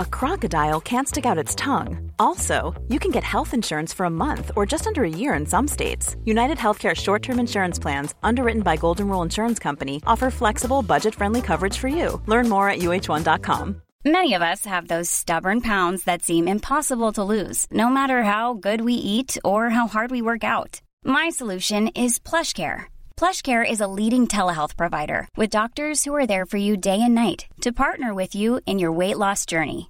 a crocodile can't stick out its tongue. Also, you can get health insurance for a month or just under a year in some states. United Healthcare short term insurance plans, underwritten by Golden Rule Insurance Company, offer flexible, budget friendly coverage for you. Learn more at uh1.com. Many of us have those stubborn pounds that seem impossible to lose, no matter how good we eat or how hard we work out. My solution is PlushCare. PlushCare is a leading telehealth provider with doctors who are there for you day and night to partner with you in your weight loss journey.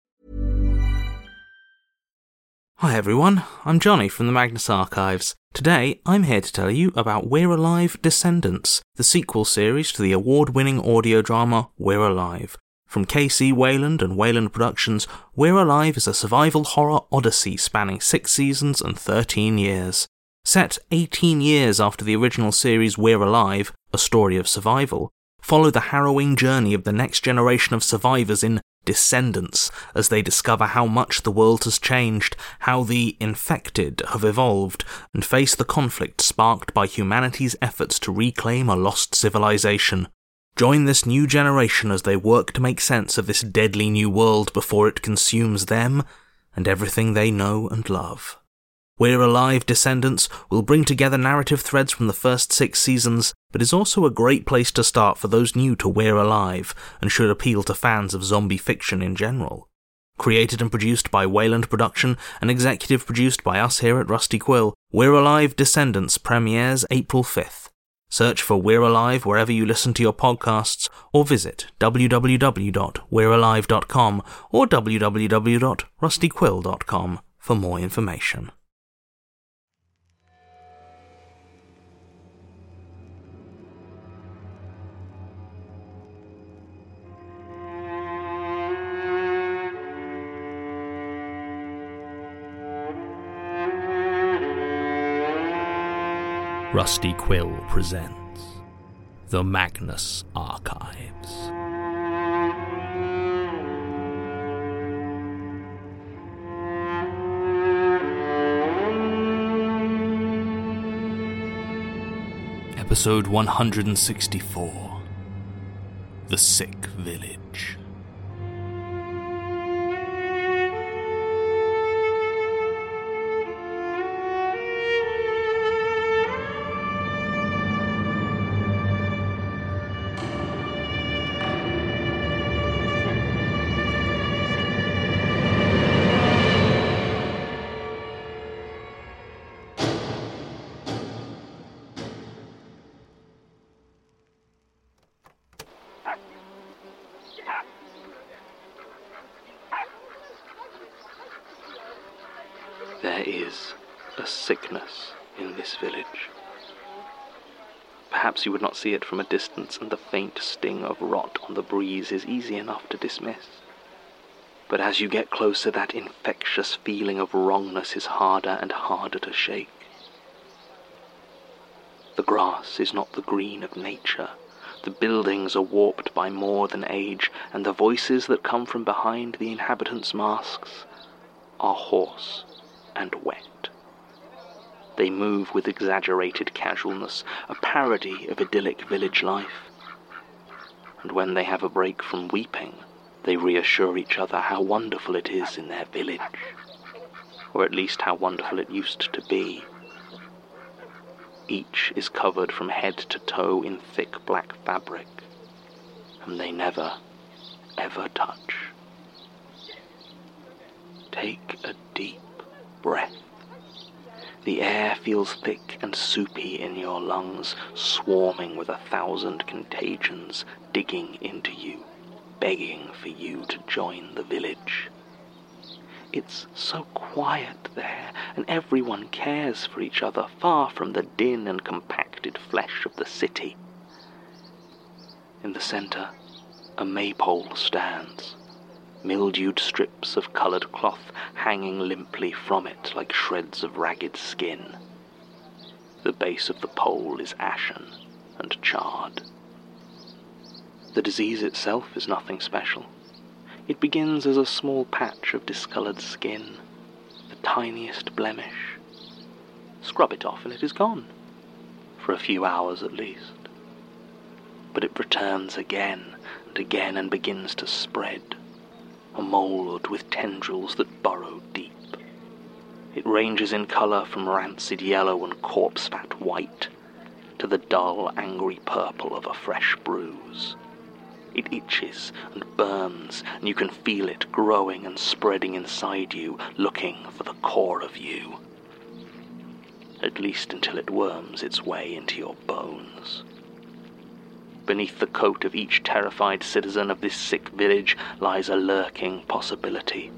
Hi everyone, I'm Johnny from the Magnus Archives. Today, I'm here to tell you about We're Alive Descendants, the sequel series to the award winning audio drama We're Alive. From KC Wayland and Wayland Productions, We're Alive is a survival horror odyssey spanning six seasons and 13 years. Set 18 years after the original series We're Alive, A Story of Survival, follow the harrowing journey of the next generation of survivors in descendants as they discover how much the world has changed, how the infected have evolved, and face the conflict sparked by humanity's efforts to reclaim a lost civilization. Join this new generation as they work to make sense of this deadly new world before it consumes them and everything they know and love. We're Alive Descendants will bring together narrative threads from the first six seasons, but is also a great place to start for those new to We're Alive and should appeal to fans of zombie fiction in general. Created and produced by Wayland Production and executive produced by us here at Rusty Quill, We're Alive Descendants premieres April 5th. Search for We're Alive wherever you listen to your podcasts or visit www.we'realive.com or www.rustyquill.com for more information. Rusty Quill presents The Magnus Archives. Episode 164 The Sick Village. There is a sickness in this village. Perhaps you would not see it from a distance, and the faint sting of rot on the breeze is easy enough to dismiss. But as you get closer, that infectious feeling of wrongness is harder and harder to shake. The grass is not the green of nature. The buildings are warped by more than age, and the voices that come from behind the inhabitants' masks are hoarse and wet. They move with exaggerated casualness, a parody of idyllic village life. And when they have a break from weeping, they reassure each other how wonderful it is in their village, or at least how wonderful it used to be. Each is covered from head to toe in thick black fabric, and they never, ever touch. Take a breath. The air feels thick and soupy in your lungs, swarming with a thousand contagions digging into you, begging for you to join the village. It's so quiet there, and everyone cares for each other, far from the din and compacted flesh of the city. In the centre, a maypole stands, mildewed strips of coloured cloth hanging limply from it like shreds of ragged skin. The base of the pole is ashen and charred. The disease itself is nothing special. It begins as a small patch of discoloured skin, the tiniest blemish. Scrub it off and it is gone, for a few hours at least. But it returns again and again and begins to spread a mould with tendrils that burrow deep. It ranges in colour from rancid yellow and corpse fat white to the dull, angry purple of a fresh bruise. It itches and burns, and you can feel it growing and spreading inside you, looking for the core of you. At least until it worms its way into your bones. Beneath the coat of each terrified citizen of this sick village lies a lurking possibility,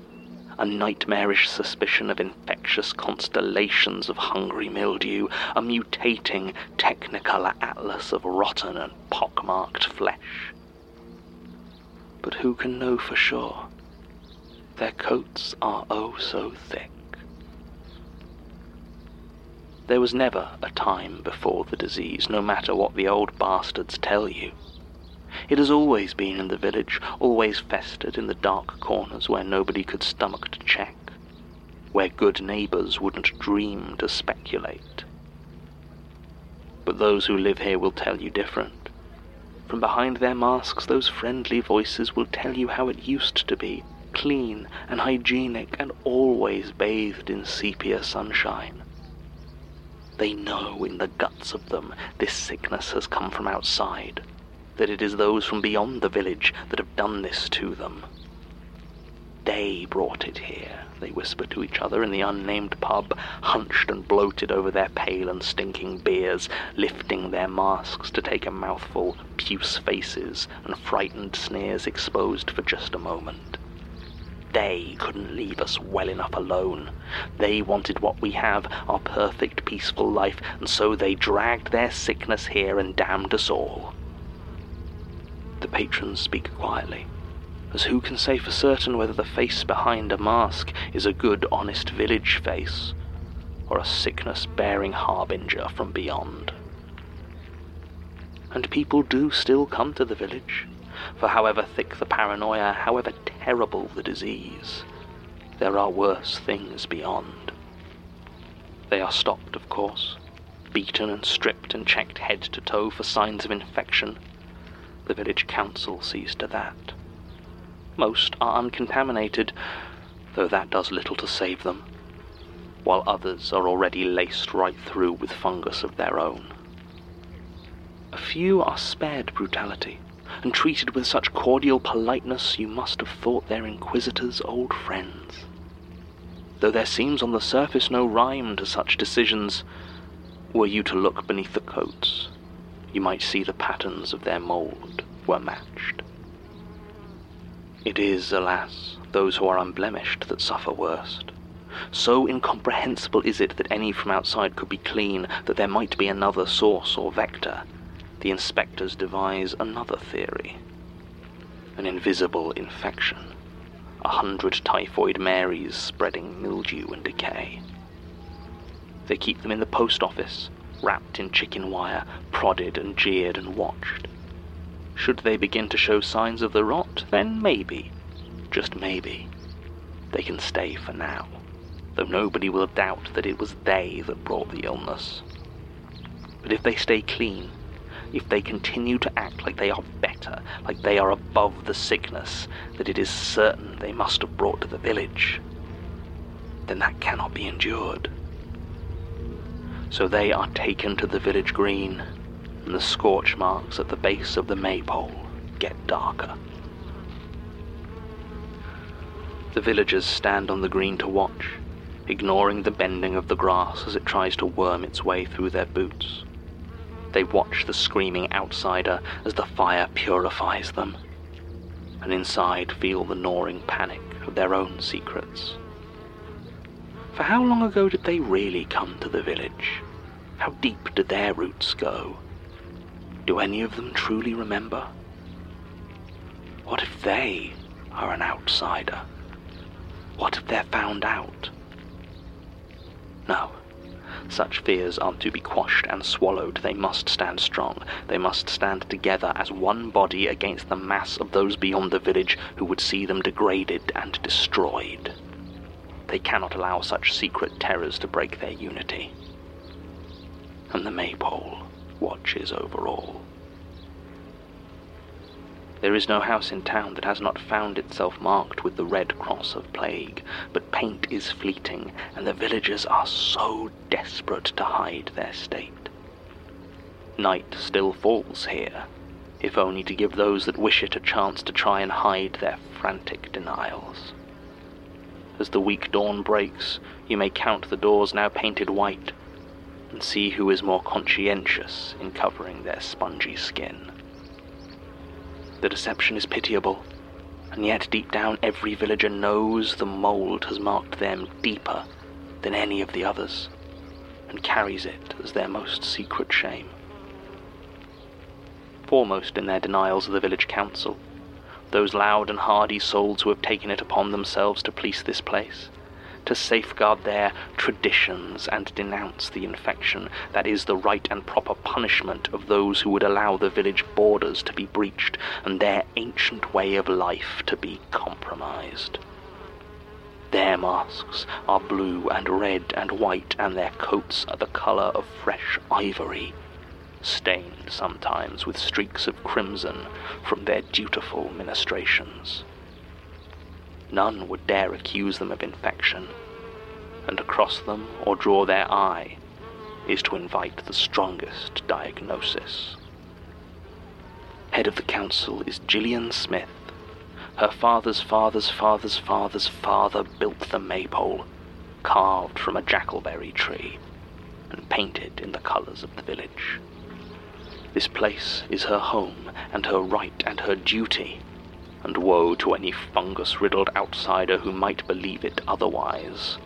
a nightmarish suspicion of infectious constellations of hungry mildew, a mutating technicolor atlas of rotten and pockmarked flesh. But who can know for sure? Their coats are oh so thick. There was never a time before the disease, no matter what the old bastards tell you. It has always been in the village, always festered in the dark corners where nobody could stomach to check, where good neighbours wouldn't dream to speculate. But those who live here will tell you different. From behind their masks, those friendly voices will tell you how it used to be, clean and hygienic and always bathed in sepia sunshine. They know in the guts of them this sickness has come from outside, that it is those from beyond the village that have done this to them. They brought it here, they whisper to each other in the unnamed pub, hunched and bloated over their pale and stinking beers, lifting their masks to take a mouthful, puce faces and frightened sneers exposed for just a moment. They couldn't leave us well enough alone. They wanted what we have, our perfect peaceful life, and so they dragged their sickness here and damned us all. The patrons speak quietly, as who can say for certain whether the face behind a mask is a good, honest village face, or a sickness bearing harbinger from beyond. And people do still come to the village for however thick the paranoia, however terrible the disease, there are worse things beyond. They are stopped, of course, beaten and stripped and checked head to toe for signs of infection. The village council sees to that. Most are uncontaminated, though that does little to save them, while others are already laced right through with fungus of their own. A few are spared brutality, and treated with such cordial politeness you must have thought their inquisitors old friends. Though there seems on the surface no rhyme to such decisions, were you to look beneath the coats, you might see the patterns of their mould were matched. It is, alas, those who are unblemished that suffer worst, So incomprehensible is it that any from outside could be clean, that there might be another source or vector. The inspectors devise another theory. An invisible infection. A hundred typhoid Marys spreading mildew and decay. They keep them in the post office, wrapped in chicken wire, prodded and jeered and watched. Should they begin to show signs of the rot, then maybe, just maybe, they can stay for now, though nobody will doubt that it was they that brought the illness. But if they stay clean, if they continue to act like they are better, like they are above the sickness that it is certain they must have brought to the village, then that cannot be endured. So they are taken to the village green, and the scorch marks at the base of the maypole get darker. The villagers stand on the green to watch, ignoring the bending of the grass as it tries to worm its way through their boots. They watch the screaming outsider as the fire purifies them, and inside feel the gnawing panic of their own secrets. For how long ago did they really come to the village? How deep did their roots go? Do any of them truly remember? What if they are an outsider? What if they're found out? No. Such fears aren't to be quashed and swallowed. They must stand strong. They must stand together as one body against the mass of those beyond the village who would see them degraded and destroyed. They cannot allow such secret terrors to break their unity. And the maypole watches over all. There is no house in town that has not found itself marked with the red cross of plague, but paint is fleeting, and the villagers are so desperate to hide their state. Night still falls here, if only to give those that wish it a chance to try and hide their frantic denials. As the weak dawn breaks, you may count the doors now painted white, and see who is more conscientious in covering their spongy skin. The deception is pitiable, and yet deep down every villager knows the mould has marked them deeper than any of the others, and carries it as their most secret shame. Foremost in their denials are the village council, those loud and hardy souls who have taken it upon themselves to police this place, to safeguard their traditions and denounce the infection that is the right and proper punishment of those who would allow the village borders to be breached and their ancient way of life to be compromised. Their masks are blue and red and white, and their coats are the color of fresh ivory, stained sometimes with streaks of crimson from their dutiful ministrations. None would dare accuse them of infection, and to cross them or draw their eye is to invite the strongest diagnosis. Head of the council is Gillian Smith. Her father's father's father's father's father built the maypole, carved from a jackalberry tree, and painted in the colours of the village. This place is her home, and her right and her duty, and woe to any fungus riddled outsider who might believe it otherwise.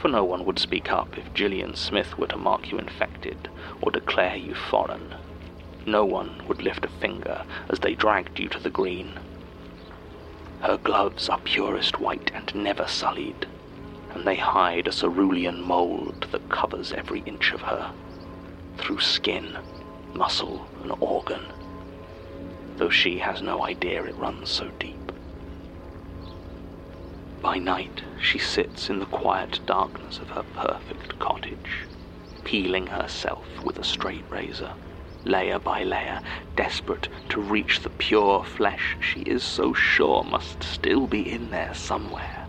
For no one would speak up if Gillian Smith were to mark you infected or declare you foreign. No one would lift a finger as they dragged you to the green. Her gloves are purest white and never sullied, and they hide a cerulean mould that covers every inch of her, through skin, muscle, and organ though she has no idea it runs so deep. By night, she sits in the quiet darkness of her perfect cottage, peeling herself with a straight razor, layer by layer, desperate to reach the pure flesh she is so sure must still be in there somewhere.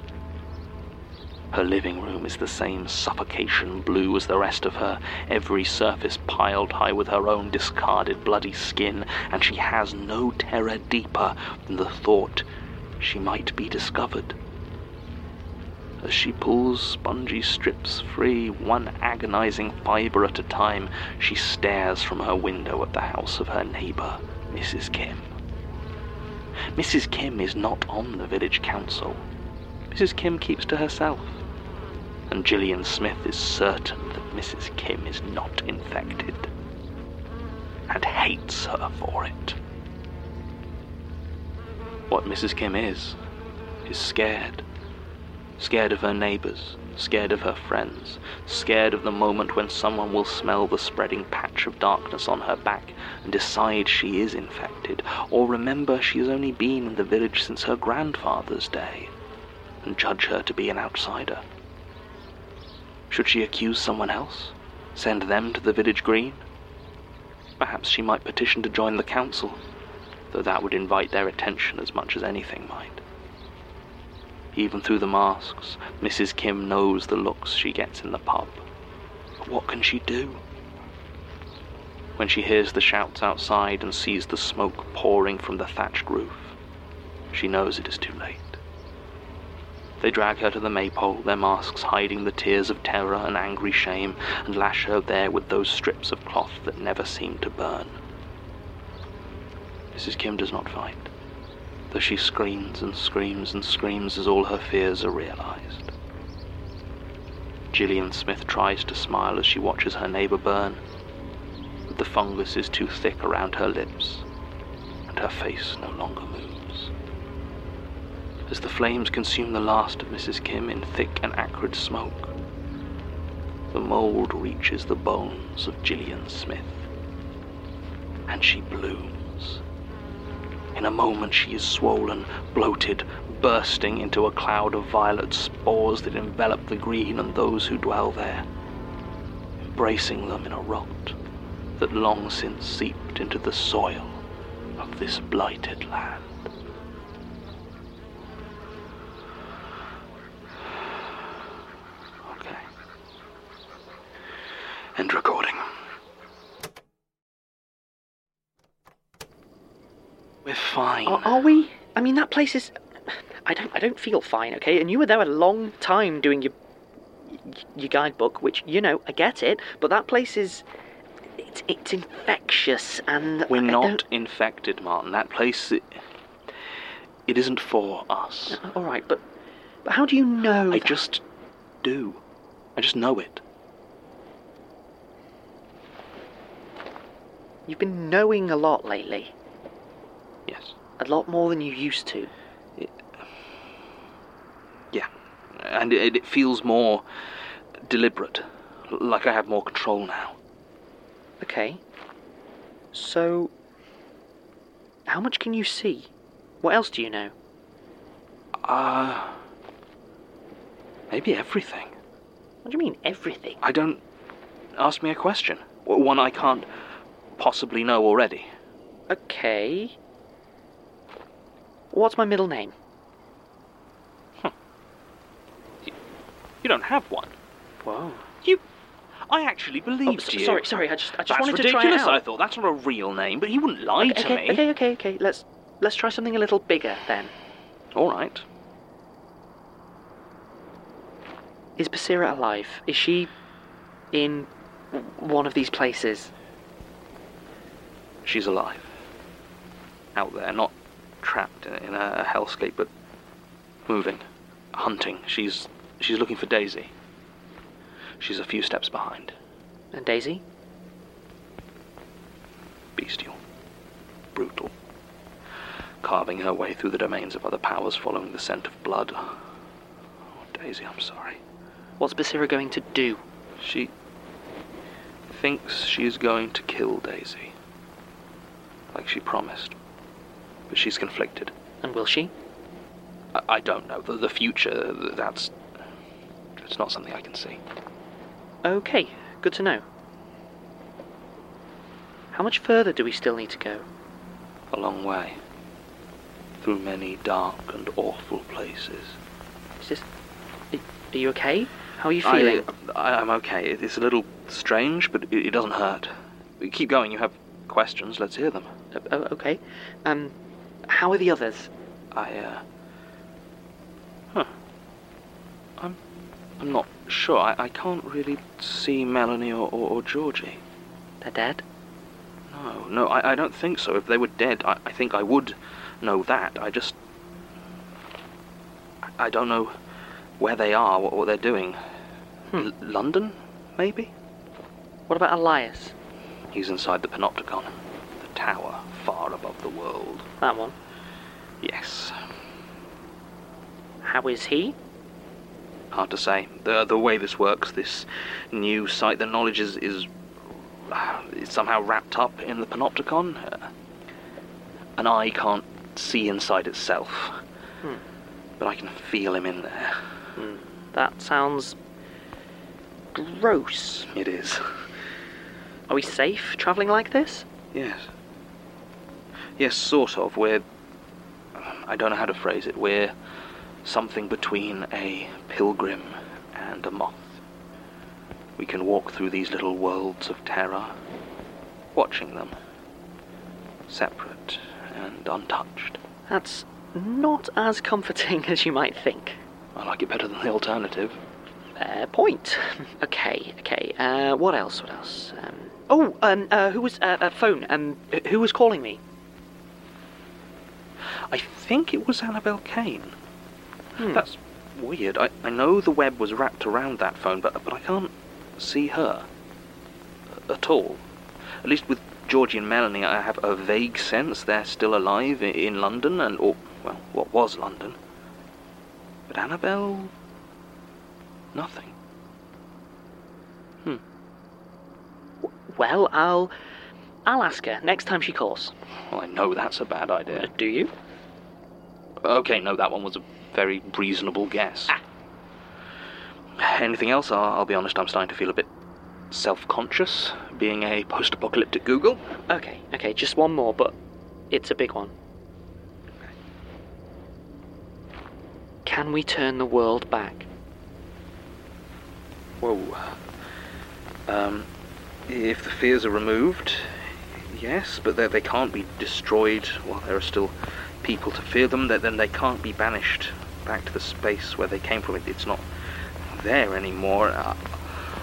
Her living room is the same suffocation blue as the rest of her, every surface piled high with her own discarded bloody skin, and she has no terror deeper than the thought she might be discovered. As she pulls spongy strips free, one agonizing fiber at a time, she stares from her window at the house of her neighbor, Mrs. Kim. Mrs. Kim is not on the village council. Mrs. Kim keeps to herself and Gillian Smith is certain that Mrs. Kim is not infected and hates her for it. What Mrs. Kim is, is scared. Scared of her neighbors, scared of her friends, scared of the moment when someone will smell the spreading patch of darkness on her back and decide she is infected, or remember she has only been in the village since her grandfather's day and judge her to be an outsider. Should she accuse someone else? Send them to the village green? Perhaps she might petition to join the council though that would invite their attention as much as anything might. Even through the masks, Mrs. Kim knows the looks she gets in the pub. But what can she do? When she hears the shouts outside and sees the smoke pouring from the thatched roof, she knows it is too late. They drag her to the maypole, their masks hiding the tears of terror and angry shame, and lash her there with those strips of cloth that never seem to burn. Mrs. Kim does not fight, though she screams and screams and screams as all her fears are realized. Gillian Smith tries to smile as she watches her neighbor burn, but the fungus is too thick around her lips, and her face no longer moves. As the flames consume the last of Mrs. Kim in thick and acrid smoke, the mold reaches the bones of Gillian Smith, and she blooms. In a moment she is swollen, bloated, bursting into a cloud of violet spores that envelop the green and those who dwell there, embracing them in a rot that long since seeped into the soil of this blighted land. Okay. End recording. We're fine. Are, are we? I mean, that place is. I don't. I don't feel fine. Okay, and you were there a long time doing your your guidebook, which you know I get it, but that place is. It's it's infectious and. We're I not don't- infected, Martin. That place. It, it isn't for us. Uh, all right, but but how do you know? I that- just do. I just know it. You've been knowing a lot lately, Yes. a lot more than you used to. Yeah. And it, it feels more deliberate. Like I have more control now. Okay. So, how much can you see? What else do you know? Uh. Maybe everything. What do you mean everything? I don't. Ask me a question. One I can't possibly know already. Okay. What's my middle name? You don't have one. Whoa. You. I actually Oh, believed you. sorry, sorry. I just, I just That's wanted to try it out. That's ridiculous. I thought. That's not a real name, but he wouldn't lie okay, to okay, me. okay, okay, okay. Let's let's try something a little bigger then. All right. Is Basira alive? Is she in one of these places? She's alive. Out there, not trapped in, a hellscape, but moving, hunting. She's she's looking for Daisy. She's a few steps behind. And Daisy? Bestial. Brutal. Carving her way through the domains of other powers following the scent of blood. Oh, Daisy, I'm sorry. What's Basira going to do? She thinks she's going to kill Daisy. Like she promised. But she's conflicted. And will she? I, I don't know. The, the future, that's. It's not something I can see. Okay, good to know. How much further do we still need to go? A long way. Through many dark and awful places. Is this. Are you okay? How are you feeling? I, I'm okay. It's a little strange, but it, it doesn't hurt. Keep going. You have questions. Let's hear them. Uh, oh, okay. Um, how are the others? I, uh. Huh. I'm. I'm not sure. I, I can't really see Melanie or, or, or Georgie. They're dead? No, no, I, I don't think so. If they were dead, I, I think I would know that. I just. I- I don't know where they are, what, what they're doing. L- London, maybe? What about Elias? He's inside the Panopticon, tower far above the world. That one. Yes. How is he? Hard to say. The the way this works, this new site, the knowledge is is, uh, is somehow wrapped up in the Panopticon. Uh, an eye can't see inside itself, Hmm. but I can feel him in there. That sounds gross. It is. Are we safe travelling like this? Yes. Yes, sort of. We're. I don't know how to phrase it. We're something between a pilgrim and a moth. We can walk through these little worlds of terror, watching them, separate and untouched. That's not as comforting as you might think. I like it better than the alternative. Fair point. okay, okay. Uh, what else? What else? Um, oh, um, uh, who was uh, uh, phone? Um, who was calling me? I think it was Annabelle Kane. Hmm. That's weird. I, I know the web was wrapped around that phone, but but I can't see her at all. At least with Georgie and Melanie, I have a vague sense they're still alive in London, and or well, what was London. But Annabelle, nothing. Hmm. Well, I'll, I'll ask her next time she calls. Well, I know that's a bad idea. Do you? Okay, no, that one was a very reasonable guess. Anything else? I'll, I'll be honest, I'm starting to feel a bit self conscious being a post apocalyptic Google. Okay, okay. Just one more, but it's a big one. Can we turn the world back? Whoa. Um, if the fears are removed, yes, but they, they can't be destroyed while there are still people to fear them, that then they can't be banished back to the space where they came from. It, it's not there anymore. Uh,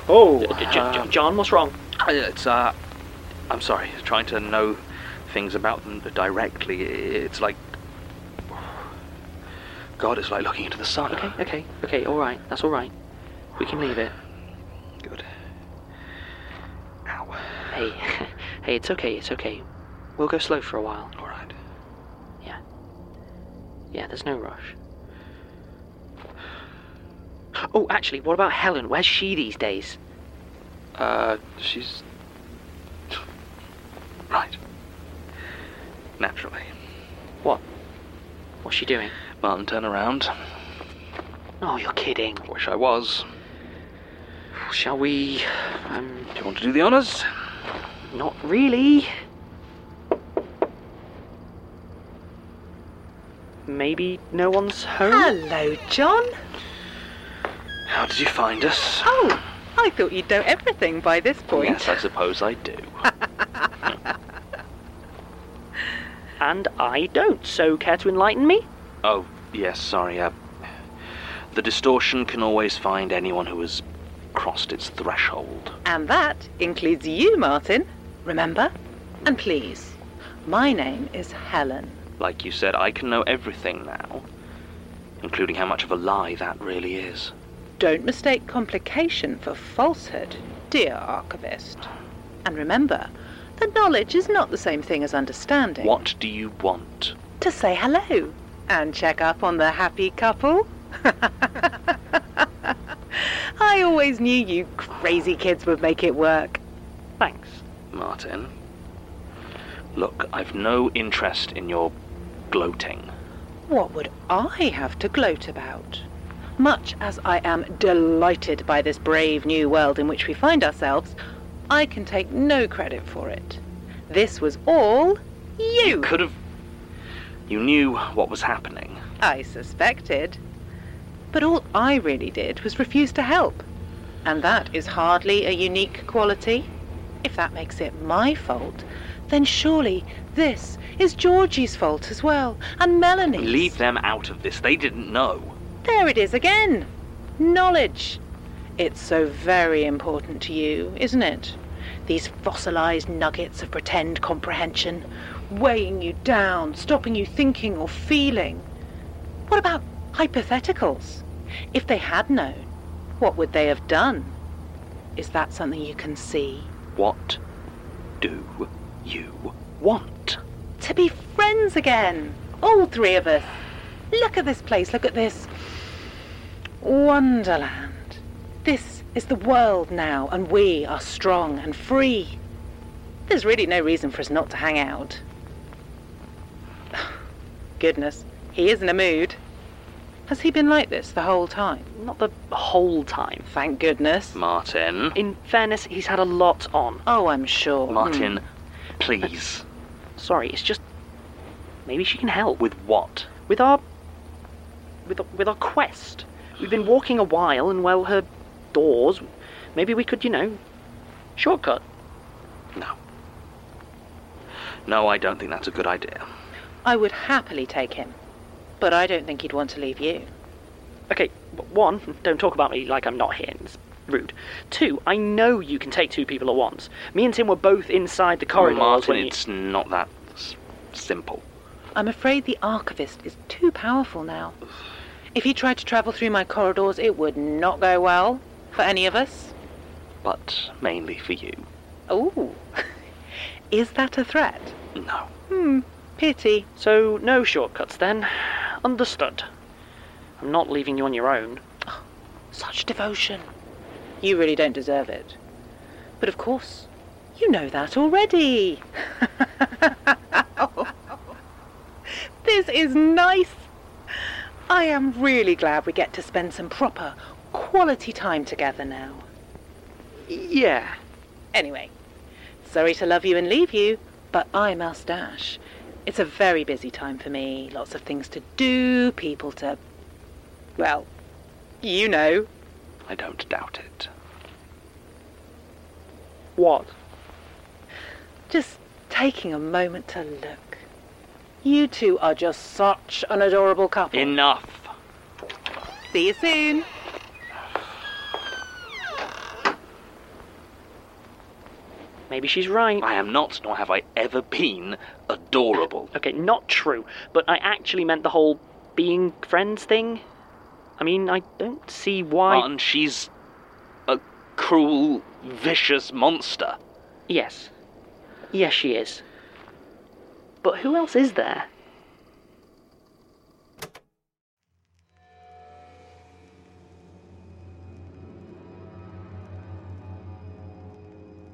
oh, J- J- J- um, John, what's wrong? Uh, It's uh, I'm sorry. Trying to know things about them directly. It's like God. It's like looking into the sun. Okay, okay, okay. All right. That's all right. We can leave it. Good. Ow. Hey, hey. It's okay. It's okay. We'll go slow for a while. Yeah. There's no rush. Oh, actually, what about Helen? Where's she these days? Uh, she's right. Naturally. What? What's she doing? Martin, turn around. Oh, you're kidding. Wish I was. Shall we? Um, Do you want to do the honors? not really. Maybe no one's home. Hello, John. How did you find us? Oh, I thought you'd know everything by this point. Yes, I suppose I do. And I don't. So, care to enlighten me? oh, yes, sorry. Uh, the distortion can always find anyone who has crossed its threshold. And that includes you, Martin. Remember? And please, my name is Helen. Like you said, I can know everything now, including how much of a lie that really is. Don't mistake complication for falsehood, dear archivist. And remember, that knowledge is not the same thing as understanding. What do you want? To say hello and check up on the happy couple. I always knew you crazy kids would make it work. Thanks. Martin. Look, I've no interest in your gloating. What would I have to gloat about? Much as I am delighted by this brave new world in which we find ourselves, I can take no credit for it. This was all you. Could have. You knew what was happening. I suspected. But all I really did was refuse to help. And that is hardly a unique quality. If that makes it my fault, then surely this is Georgie's fault as well, and Melanie's. Leave them out of this. They didn't know. There it is again. Knowledge. It's so very important to you, isn't it? These fossilized nuggets of pretend comprehension, weighing you down, stopping you thinking or feeling. What about hypotheticals? If they had known, What would they have done? Is that something you can see? What do you want? To be friends again. All three of us. Look at this place. Look at this. Wonderland. This is the world now, and we are strong and free. There's really no reason for us not to hang out. Goodness, he is in a mood. Has he been like this the whole time? Not the whole time. Thank goodness. Martin. In fairness, he's had a lot on. Oh, I'm sure. Martin, Hmm. Please. Sorry, it's just maybe she can help With what? with our with with our quest. We've been walking a while, and well, her doors. Maybe we could, you know, shortcut. No. No, I don't think that's a good idea. I would happily take him, but I don't think he'd want to leave you. Okay, w- one, don't talk about me like I'm not here. It's rude. Two, I know you can take two people at once. Me and Tim were both inside the corridor. Martin, when you- it's not that s- simple. I'm afraid the archivist is too powerful now. If he tried to travel through my corridors, it would not go well for any of us. But mainly for you. Oh, is that a threat? No. Hmm, pity. So, no shortcuts then. Understood. I'm not leaving you on your own. Such devotion. You really don't deserve it. But of course, you know that already. this is nice. I am really glad we get to spend some proper, quality time together now. Yeah. Anyway, sorry to love you and leave you, but I must dash. It's a very busy time for me. Lots of things to do, people to. Well, you know. I don't doubt it. What? Just taking a moment to look. You two are just such an adorable couple. Enough. See you soon. Maybe she's right. I am not, nor have I ever been, adorable. Okay, not true, but I actually meant the whole being friends thing. I mean, I don't see why. Martin, she's a cruel, vicious monster. Yes. Yes, she is. But who else is there?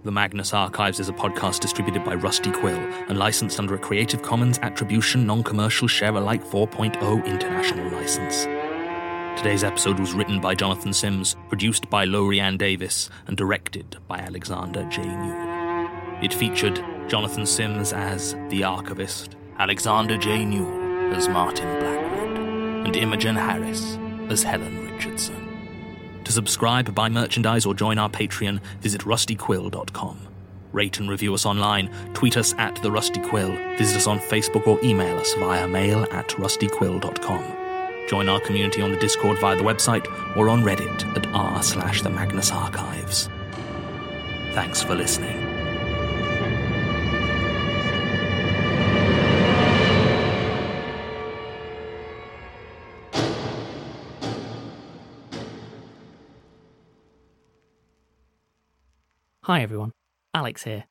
The Magnus Archives is a podcast distributed by Rusty Quill and licensed under a Creative Commons Attribution Non Commercial Share Alike 4.0 international license. Today's episode was written by Jonathan Sims, produced by Lowri Ann Davies, and directed by Alexander J. Newall. It featured Jonathan Sims as the archivist, Alexander J. Newall as Martin Blackwood, and Imogen Harris as Helen Richardson. To subscribe, buy merchandise, or join our Patreon, visit rustyquill.com. Rate and review us online, tweet us at The Rusty Quill, visit us on Facebook, or email us via mail at rustyquill.com. Join our community on the Discord via the website or on Reddit at r slash the Magnus Archives. Thanks for listening. Hi everyone, Alex here.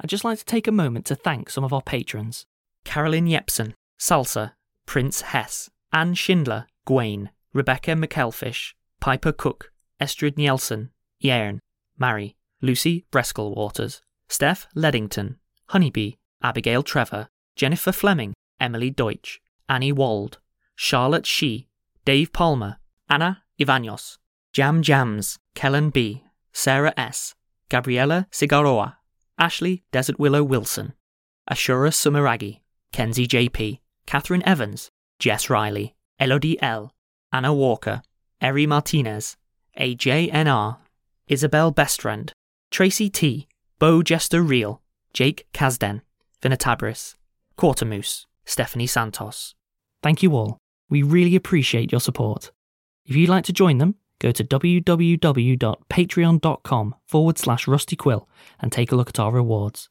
I'd just like to take a moment to thank some of our patrons Caroline Yepsen, Salsa, Prince Hess, Anne Schindler, Gwain, Rebecca McElfish, Piper Cooke, Estrid Nielsen, Yairn, Mari, Lucy Bresgal Waters, Steph Leddington, Honeybee, Abigail Trevor, Jennifer Fleming, Emily Deutsch, Annie Wold, Charlotte Shih, Dave Palmer, Anna Ivanyos, Jam Jams, Kellan B, Sarah S, Gabriella Cigarroa, Ashley Desert Willow Wilson, Ashura Sumeragi, Kenzie JP, Catherine Evans, Jess Riley, Elodie L, Anna Walker, Eri Martinez, AJNR, Isabel Bestfriend, Tracy T, Beaujester Real, Jake Cazden, Vinetabris, Quatermoose, Stephanie Santos. Thank you all. We really appreciate your support. If you'd like to join them, go to www.patreon.com forward slash rustyquill and take a look at our rewards.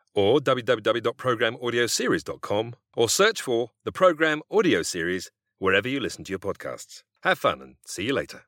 or www.programaudioseries.com or search for the Program Audio Series wherever you listen to your podcasts. Have fun and see you later.